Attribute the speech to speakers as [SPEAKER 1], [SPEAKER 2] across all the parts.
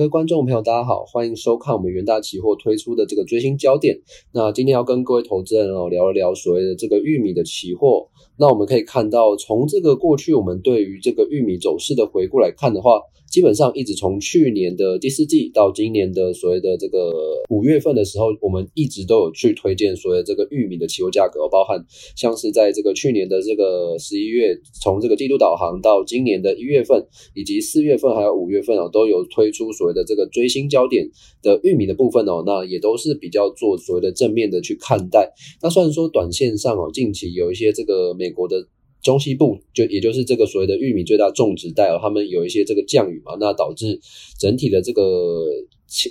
[SPEAKER 1] 各位观众朋友，大家好，欢迎收看我们元大期货推出的这个追星焦点。那今天要跟各位投资人哦聊一聊所谓的这个玉米的期货。那我们可以看到，从这个过去我们对于这个玉米走势的回顾来看的话，基本上一直从去年的第四季到今年的所谓的这个五月份的时候，我们一直都有去推荐所谓这个玉米的期货价格，包含像是在这个去年的这个十一月，从这个季度导航到今年的一月份，以及四月份还有五月份啊，都有推出所谓的这个追星焦点的玉米的部分哦，那也都是比较做所谓的正面的去看待。那虽然说短线上哦，近期有一些这个美国的中西部，就也就是这个所谓的玉米最大种植带哦，他们有一些这个降雨嘛，那导致整体的这个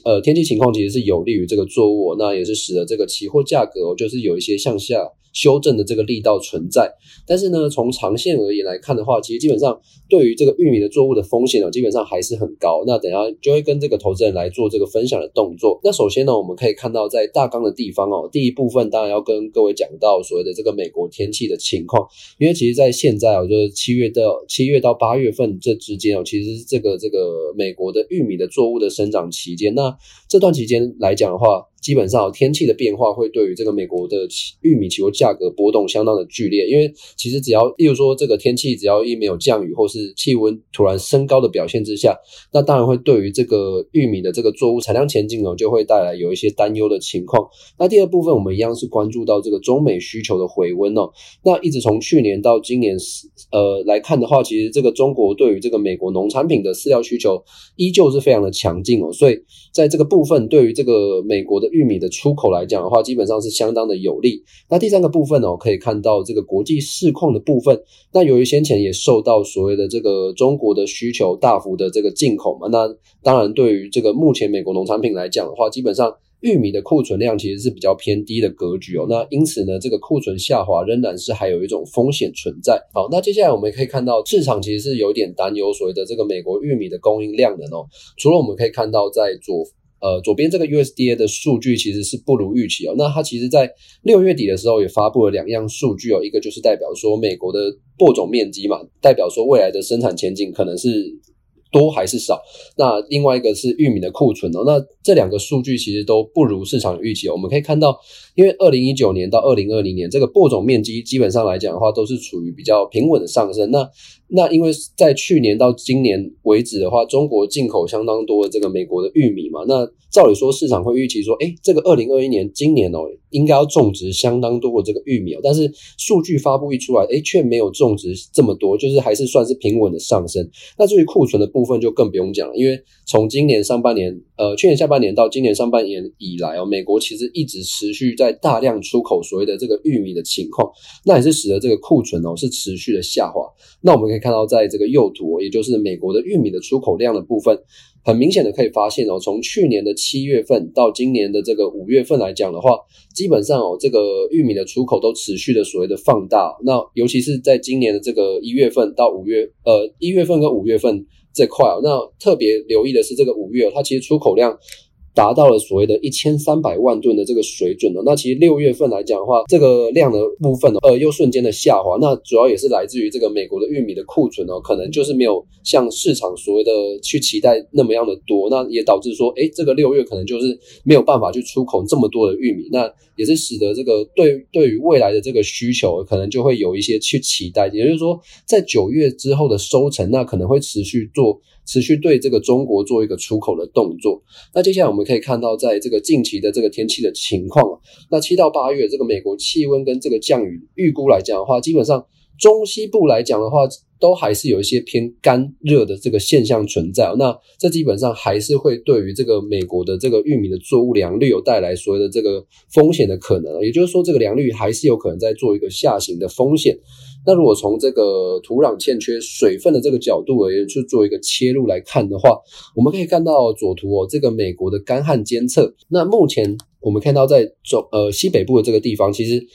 [SPEAKER 1] 呃天气情况其实是有利于这个作物，那也是使得这个期货价格就是有一些向下。修正的这个力道存在，但是呢，从长线而言来看的话，其实基本上对于这个玉米的作物的风险呢，基本上还是很高。那等下就会跟这个投资人来做这个分享的动作。那首先呢，我们可以看到在大纲的地方哦，第一部分当然要跟各位讲到所谓的这个美国天气的情况，因为其实在现在哦，就是七月到七月到八月份这之间哦，其实是这个这个美国的玉米的作物的生长期间。那这段期间来讲的话，基本上天气的变化会对于这个美国的玉米期货价格波动相当的剧烈，因为其实只要例如说这个天气只要一没有降雨或是气温突然升高的表现之下，那当然会对于这个玉米的这个作物产量前景哦就会带来有一些担忧的情况。那第二部分我们一样是关注到这个中美需求的回温哦，那一直从去年到今年呃来看的话，其实这个中国对于这个美国农产品的饲料需求依旧是非常的强劲哦，所以在这个部分对于这个美国的玉米的出口来讲的话，基本上是相当的有利。那第三个部分呢，可以看到这个国际市况的部分。那由于先前也受到所谓的这个中国的需求大幅的这个进口嘛，那当然对于这个目前美国农产品来讲的话，基本上玉米的库存量其实是比较偏低的格局哦。那因此呢，这个库存下滑仍然是还有一种风险存在。好，那接下来我们可以看到市场其实是有点担忧所谓的这个美国玉米的供应量的哦。除了我们可以看到在左。呃，左边这个 USDA 的数据其实是不如预期哦。那它其实在六月底的时候也发布了两样数据哦，一个就是代表说美国的播种面积嘛，代表说未来的生产前景可能是多还是少。那另外一个是玉米的库存哦。那这两个数据其实都不如市场预期哦。我们可以看到，因为二零一九年到二零二零年这个播种面积基本上来讲的话，都是处于比较平稳的上升。那那因为在去年到今年为止的话，中国进口相当多的这个美国的玉米嘛，那照理说市场会预期说，哎，这个二零二一年今年哦，应该要种植相当多的这个玉米哦，但是数据发布一出来，哎，却没有种植这么多，就是还是算是平稳的上升。那至于库存的部分就更不用讲了，因为从今年上半年，呃，去年下半年到今年上半年以来哦，美国其实一直持续在大量出口所谓的这个玉米的情况，那也是使得这个库存哦是持续的下滑。那我们可以。看到在这个右图，也就是美国的玉米的出口量的部分，很明显的可以发现哦，从去年的七月份到今年的这个五月份来讲的话，基本上哦，这个玉米的出口都持续的所谓的放大。那尤其是在今年的这个一月份到五月，呃，一月份跟五月份这块哦，那特别留意的是这个五月，它其实出口量。达到了所谓的一千三百万吨的这个水准了。那其实六月份来讲的话，这个量的部分呢，呃，又瞬间的下滑。那主要也是来自于这个美国的玉米的库存哦，可能就是没有像市场所谓的去期待那么样的多。那也导致说，哎，这个六月可能就是没有办法去出口这么多的玉米。那也是使得这个对对于未来的这个需求，可能就会有一些去期待。也就是说，在九月之后的收成，那可能会持续做。持续对这个中国做一个出口的动作。那接下来我们可以看到，在这个近期的这个天气的情况啊，那七到八月这个美国气温跟这个降雨预估来讲的话，基本上中西部来讲的话，都还是有一些偏干热的这个现象存在。那这基本上还是会对于这个美国的这个玉米的作物良率有带来所谓的这个风险的可能。也就是说，这个良率还是有可能在做一个下行的风险。那如果从这个土壤欠缺水分的这个角度而言，去做一个切入来看的话，我们可以看到左图哦，这个美国的干旱监测。那目前我们看到在中呃西北部的这个地方，其实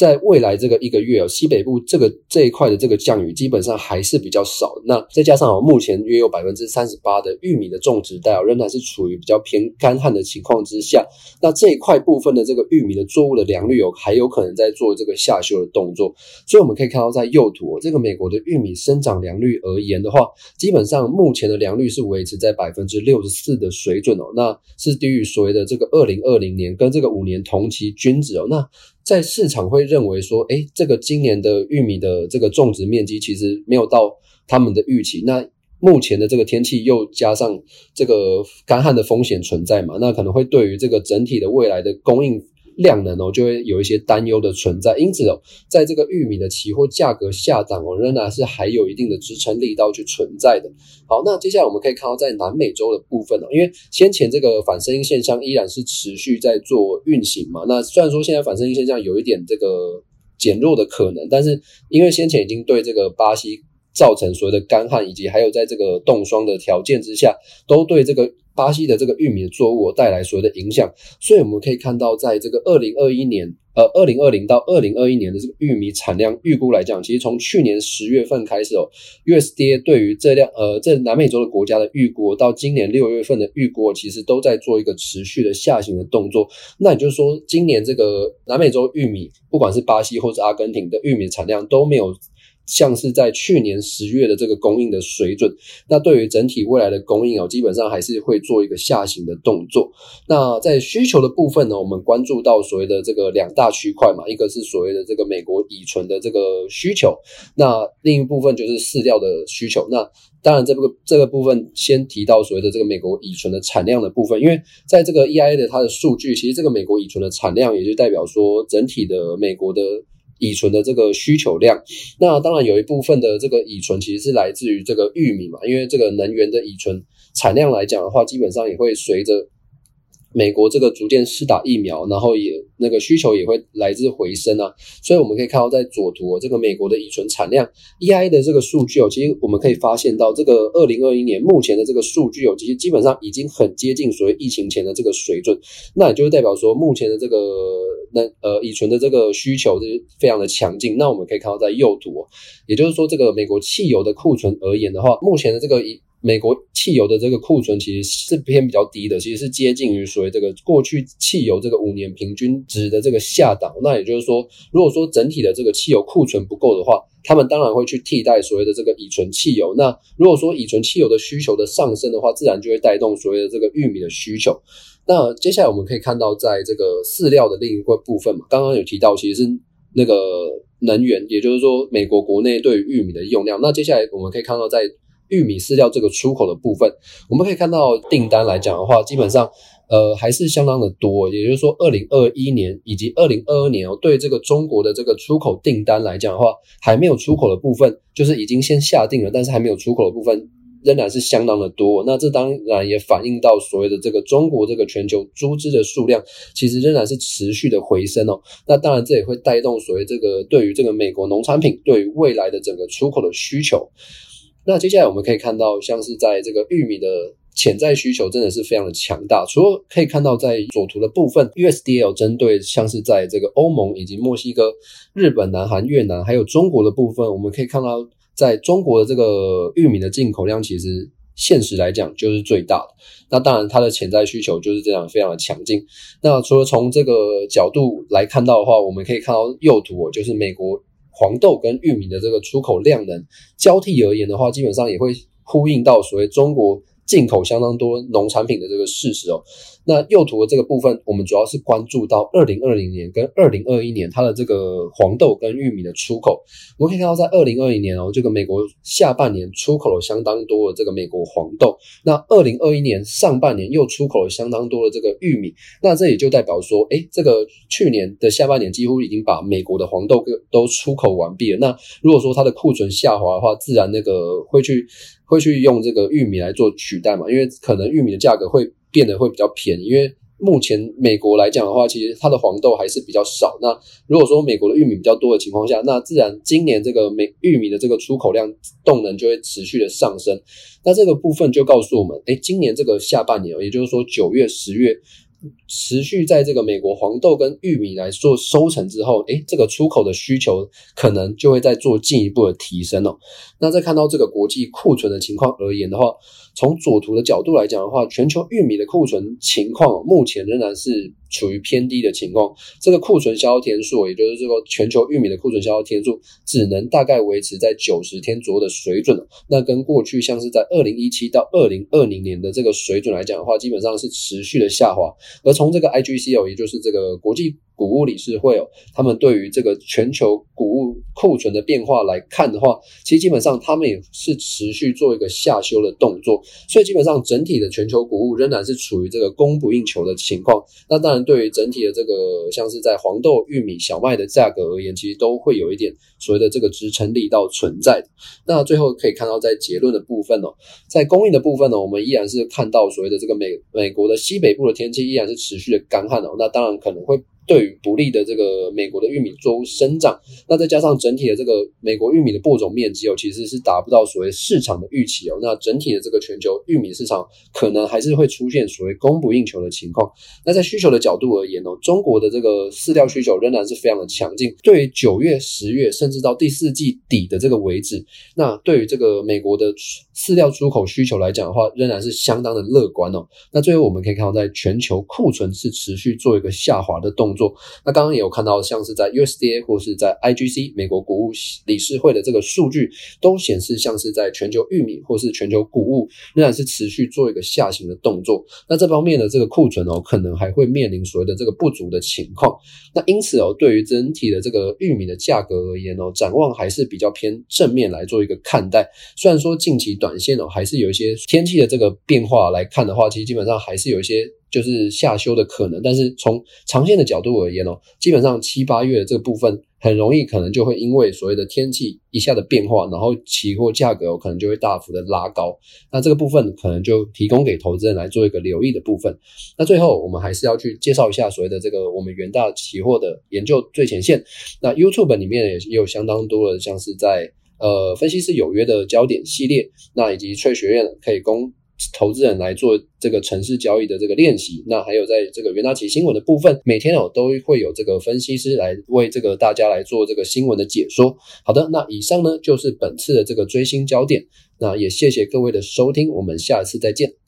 [SPEAKER 1] 在未来这个一个月哦，西北部这个这一块的这个降雨基本上还是比较少。那再加上哦，目前约有百分之三十八的玉米的种植带哦，仍然是处于比较偏干旱的情况之下。那这一块部分的这个玉米的作物的良率哦，还有可能在做这个下修的动作。所以我们可以看到，在右图这个美国的玉米生长良率而言的话，基本上目前的良率是维持在百分之六十四的水准哦，那是低于所谓的这个二零二零年跟这个五年同期均值哦。那在市场会认为说，哎，这个今年的玉米的这个种植面积其实没有到他们的预期。那目前的这个天气又加上这个干旱的风险存在嘛，那可能会对于这个整体的未来的供应。量能哦，就会有一些担忧的存在，因此哦，在这个玉米的期货价格下档哦，仍然是还有一定的支撑力道去存在的。好，那接下来我们可以看到，在南美洲的部分哦，因为先前这个反声音现象依然是持续在做运行嘛。那虽然说现在反声音现象有一点这个减弱的可能，但是因为先前已经对这个巴西造成所谓的干旱，以及还有在这个冻霜的条件之下，都对这个。巴西的这个玉米的作物带来所谓的影响，所以我们可以看到，在这个二零二一年，呃，二零二零到二零二一年的这个玉米产量预估来讲，其实从去年十月份开始哦，USDA 对于这辆呃这南美洲的国家的预估，到今年六月份的预估，其实都在做一个持续的下行的动作。那也就是说，今年这个南美洲玉米，不管是巴西或是阿根廷的玉米产量都没有。像是在去年十月的这个供应的水准，那对于整体未来的供应哦，基本上还是会做一个下行的动作。那在需求的部分呢，我们关注到所谓的这个两大区块嘛，一个是所谓的这个美国乙醇的这个需求，那另一部分就是饲料的需求。那当然，这个这个部分先提到所谓的这个美国乙醇的产量的部分，因为在这个 EIA 的它的数据，其实这个美国乙醇的产量也就代表说整体的美国的。乙醇的这个需求量，那当然有一部分的这个乙醇其实是来自于这个玉米嘛，因为这个能源的乙醇产量来讲的话，基本上也会随着。美国这个逐渐施打疫苗，然后也那个需求也会来自回升啊，所以我们可以看到在左图这个美国的乙醇产量 EI 的这个数据哦，其实我们可以发现到这个二零二一年目前的这个数据哦，其实基本上已经很接近所谓疫情前的这个水准，那也就是代表说目前的这个那呃乙醇的这个需求是非常的强劲。那我们可以看到在右图，也就是说这个美国汽油的库存而言的话，目前的这个乙美国汽油的这个库存其实是偏比较低的，其实是接近于所谓这个过去汽油这个五年平均值的这个下档。那也就是说，如果说整体的这个汽油库存不够的话，他们当然会去替代所谓的这个乙醇汽油。那如果说乙醇汽油的需求的上升的话，自然就会带动所谓的这个玉米的需求。那接下来我们可以看到，在这个饲料的另一个部分嘛，刚刚有提到，其实是那个能源，也就是说美国国内对于玉米的用量。那接下来我们可以看到在玉米饲料这个出口的部分，我们可以看到订单来讲的话，基本上呃还是相当的多。也就是说，二零二一年以及二零二二年哦，对这个中国的这个出口订单来讲的话，还没有出口的部分，就是已经先下定了，但是还没有出口的部分，仍然是相当的多。那这当然也反映到所谓的这个中国这个全球猪只的数量，其实仍然是持续的回升哦。那当然这也会带动所谓这个对于这个美国农产品对于未来的整个出口的需求。那接下来我们可以看到，像是在这个玉米的潜在需求真的是非常的强大。除了可以看到在左图的部分，USDL 针对像是在这个欧盟以及墨西哥、日本、南韩、越南还有中国的部分，我们可以看到，在中国的这个玉米的进口量，其实现实来讲就是最大的。那当然，它的潜在需求就是这样非常的强劲。那除了从这个角度来看到的话，我们可以看到右图，就是美国。黄豆跟玉米的这个出口量能交替而言的话，基本上也会呼应到所谓中国。进口相当多农产品的这个事实哦，那右图的这个部分，我们主要是关注到二零二零年跟二零二一年它的这个黄豆跟玉米的出口。我们可以看到，在二零二一年哦，这个美国下半年出口了相当多的这个美国黄豆，那二零二一年上半年又出口了相当多的这个玉米，那这也就代表说，哎，这个去年的下半年几乎已经把美国的黄豆都出口完毕了。那如果说它的库存下滑的话，自然那个会去。会去用这个玉米来做取代嘛？因为可能玉米的价格会变得会比较便宜。因为目前美国来讲的话，其实它的黄豆还是比较少。那如果说美国的玉米比较多的情况下，那自然今年这个美玉米的这个出口量动能就会持续的上升。那这个部分就告诉我们，哎，今年这个下半年，也就是说九月、十月。持续在这个美国黄豆跟玉米来做收成之后，诶，这个出口的需求可能就会再做进一步的提升哦。那再看到这个国际库存的情况而言的话，从左图的角度来讲的话，全球玉米的库存情况目前仍然是处于偏低的情况。这个库存消耗天数，也就是这个全球玉米的库存消耗天数，只能大概维持在九十天左右的水准。那跟过去像是在二零一七到二零二零年的这个水准来讲的话，基本上是持续的下滑。而从这个 I G C O，，也就是这个国际。谷物理事会哦，他们对于这个全球谷物库存的变化来看的话，其实基本上他们也是持续做一个下修的动作，所以基本上整体的全球谷物仍然是处于这个供不应求的情况。那当然，对于整体的这个像是在黄豆、玉米、小麦的价格而言，其实都会有一点所谓的这个支撑力道存在。那最后可以看到，在结论的部分哦，在供应的部分呢，我们依然是看到所谓的这个美美国的西北部的天气依然是持续的干旱哦。那当然可能会。对于不利的这个美国的玉米作物生长，那再加上整体的这个美国玉米的播种面积哦，其实是达不到所谓市场的预期哦。那整体的这个全球玉米市场可能还是会出现所谓供不应求的情况。那在需求的角度而言哦，中国的这个饲料需求仍然是非常的强劲。对于九月、十月，甚至到第四季底的这个为止，那对于这个美国的饲料出口需求来讲的话，仍然是相当的乐观哦。那最后我们可以看到，在全球库存是持续做一个下滑的动作。那刚刚也有看到，像是在 USDA 或是在 IGC 美国谷物理事会的这个数据，都显示像是在全球玉米或是全球谷物仍然是持续做一个下行的动作。那这方面的这个库存哦，可能还会面临所谓的这个不足的情况。那因此哦，对于整体的这个玉米的价格而言哦，展望还是比较偏正面来做一个看待。虽然说近期短线哦，还是有一些天气的这个变化来看的话，其实基本上还是有一些。就是下修的可能，但是从长线的角度而言哦，基本上七八月这个部分很容易可能就会因为所谓的天气一下的变化，然后期货价格可能就会大幅的拉高。那这个部分可能就提供给投资人来做一个留意的部分。那最后我们还是要去介绍一下所谓的这个我们元大期货的研究最前线。那 YouTube 里面也也有相当多的像是在呃分析师有约的焦点系列，那以及翠学院可以供。投资人来做这个城市交易的这个练习，那还有在这个元大奇新闻的部分，每天哦都会有这个分析师来为这个大家来做这个新闻的解说。好的，那以上呢就是本次的这个追星焦点，那也谢谢各位的收听，我们下次再见。